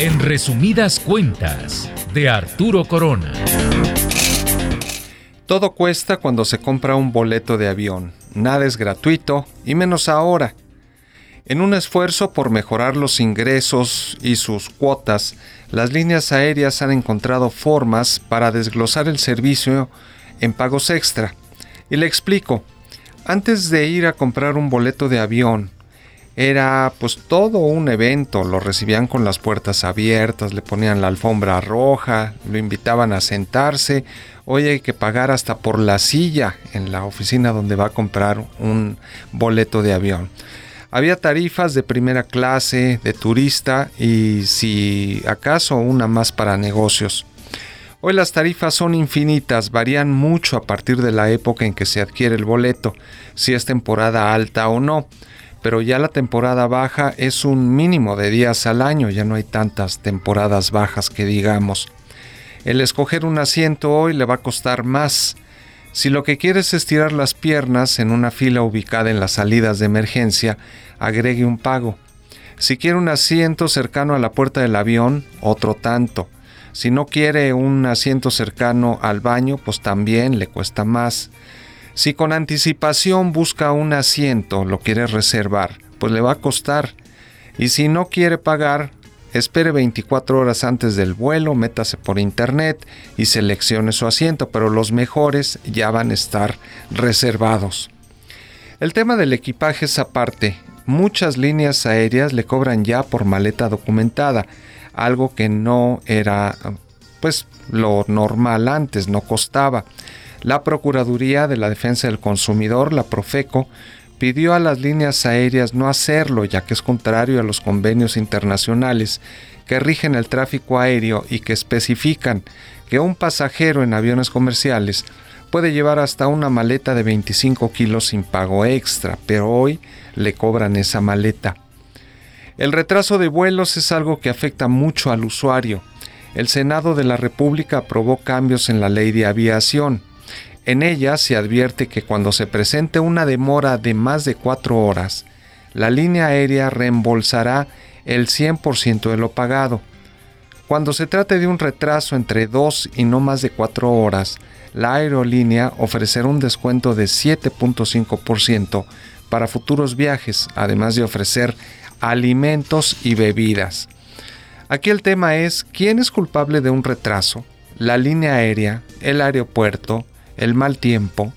En resumidas cuentas, de Arturo Corona. Todo cuesta cuando se compra un boleto de avión. Nada es gratuito, y menos ahora. En un esfuerzo por mejorar los ingresos y sus cuotas, las líneas aéreas han encontrado formas para desglosar el servicio en pagos extra. Y le explico, antes de ir a comprar un boleto de avión, era pues todo un evento, lo recibían con las puertas abiertas, le ponían la alfombra roja, lo invitaban a sentarse, hoy hay que pagar hasta por la silla en la oficina donde va a comprar un boleto de avión. Había tarifas de primera clase, de turista y si acaso una más para negocios. Hoy las tarifas son infinitas, varían mucho a partir de la época en que se adquiere el boleto, si es temporada alta o no pero ya la temporada baja es un mínimo de días al año, ya no hay tantas temporadas bajas que digamos. El escoger un asiento hoy le va a costar más. Si lo que quiere es estirar las piernas en una fila ubicada en las salidas de emergencia, agregue un pago. Si quiere un asiento cercano a la puerta del avión, otro tanto. Si no quiere un asiento cercano al baño, pues también le cuesta más. Si con anticipación busca un asiento, lo quiere reservar, pues le va a costar. Y si no quiere pagar, espere 24 horas antes del vuelo, métase por internet y seleccione su asiento, pero los mejores ya van a estar reservados. El tema del equipaje es aparte. Muchas líneas aéreas le cobran ya por maleta documentada, algo que no era pues lo normal antes, no costaba. La Procuraduría de la Defensa del Consumidor, la Profeco, pidió a las líneas aéreas no hacerlo, ya que es contrario a los convenios internacionales que rigen el tráfico aéreo y que especifican que un pasajero en aviones comerciales puede llevar hasta una maleta de 25 kilos sin pago extra, pero hoy le cobran esa maleta. El retraso de vuelos es algo que afecta mucho al usuario. El Senado de la República aprobó cambios en la ley de aviación. En ella se advierte que cuando se presente una demora de más de cuatro horas, la línea aérea reembolsará el 100% de lo pagado. Cuando se trate de un retraso entre dos y no más de cuatro horas, la aerolínea ofrecerá un descuento de 7.5% para futuros viajes, además de ofrecer alimentos y bebidas. Aquí el tema es quién es culpable de un retraso, la línea aérea, el aeropuerto, el mal tiempo,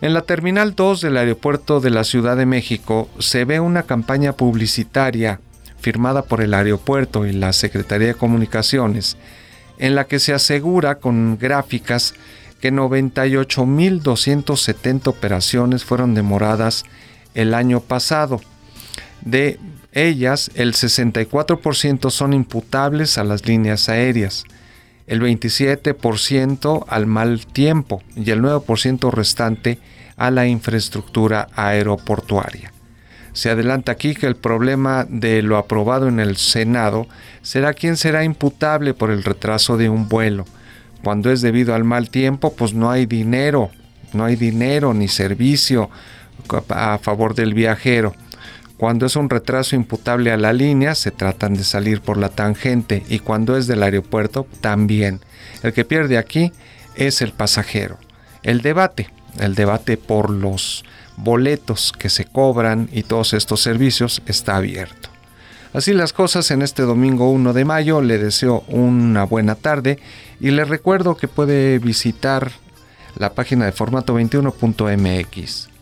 en la Terminal 2 del aeropuerto de la Ciudad de México se ve una campaña publicitaria firmada por el aeropuerto y la Secretaría de Comunicaciones, en la que se asegura con gráficas que 98.270 operaciones fueron demoradas el año pasado. De ellas, el 64% son imputables a las líneas aéreas, el 27% al mal tiempo y el 9% restante a la infraestructura aeroportuaria. Se adelanta aquí que el problema de lo aprobado en el Senado será quién será imputable por el retraso de un vuelo. Cuando es debido al mal tiempo, pues no hay dinero, no hay dinero ni servicio a favor del viajero. Cuando es un retraso imputable a la línea, se tratan de salir por la tangente y cuando es del aeropuerto, también. El que pierde aquí es el pasajero. El debate, el debate por los boletos que se cobran y todos estos servicios está abierto. Así las cosas en este domingo 1 de mayo, le deseo una buena tarde y le recuerdo que puede visitar la página de formato21.mx